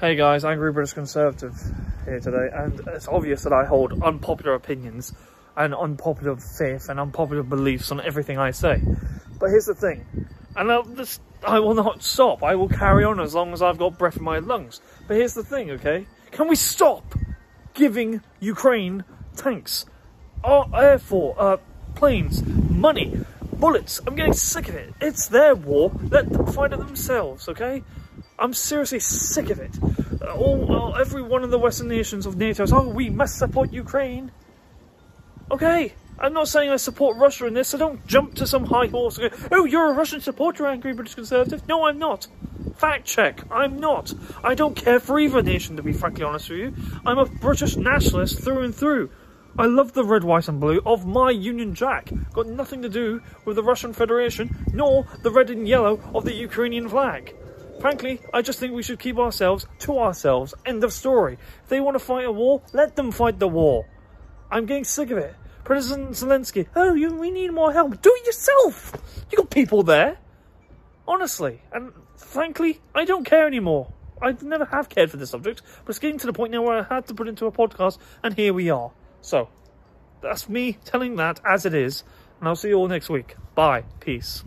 Hey guys, Angry British Conservative here today, and it's obvious that I hold unpopular opinions and unpopular faith and unpopular beliefs on everything I say. But here's the thing, and I'll just, I will not stop. I will carry on as long as I've got breath in my lungs. But here's the thing, okay? Can we stop giving Ukraine tanks, our air force, uh, planes, money, bullets? I'm getting sick of it. It's their war. Let them fight it themselves, okay? I'm seriously sick of it. Uh, all, all, every one of the Western nations of NATO says, oh, we must support Ukraine. Okay, I'm not saying I support Russia in this, so don't jump to some high horse and go, oh, you're a Russian supporter, angry British Conservative. No, I'm not. Fact check, I'm not. I don't care for either nation, to be frankly honest with you. I'm a British nationalist through and through. I love the red, white and blue of my Union Jack. Got nothing to do with the Russian Federation, nor the red and yellow of the Ukrainian flag. Frankly, I just think we should keep ourselves to ourselves. End of story. If they want to fight a war, let them fight the war. I'm getting sick of it. President Zelensky, oh, you, we need more help. Do it yourself. You got people there. Honestly. And frankly, I don't care anymore. I never have cared for this subject, but it's getting to the point now where I had to put into a podcast, and here we are. So, that's me telling that as it is, and I'll see you all next week. Bye. Peace.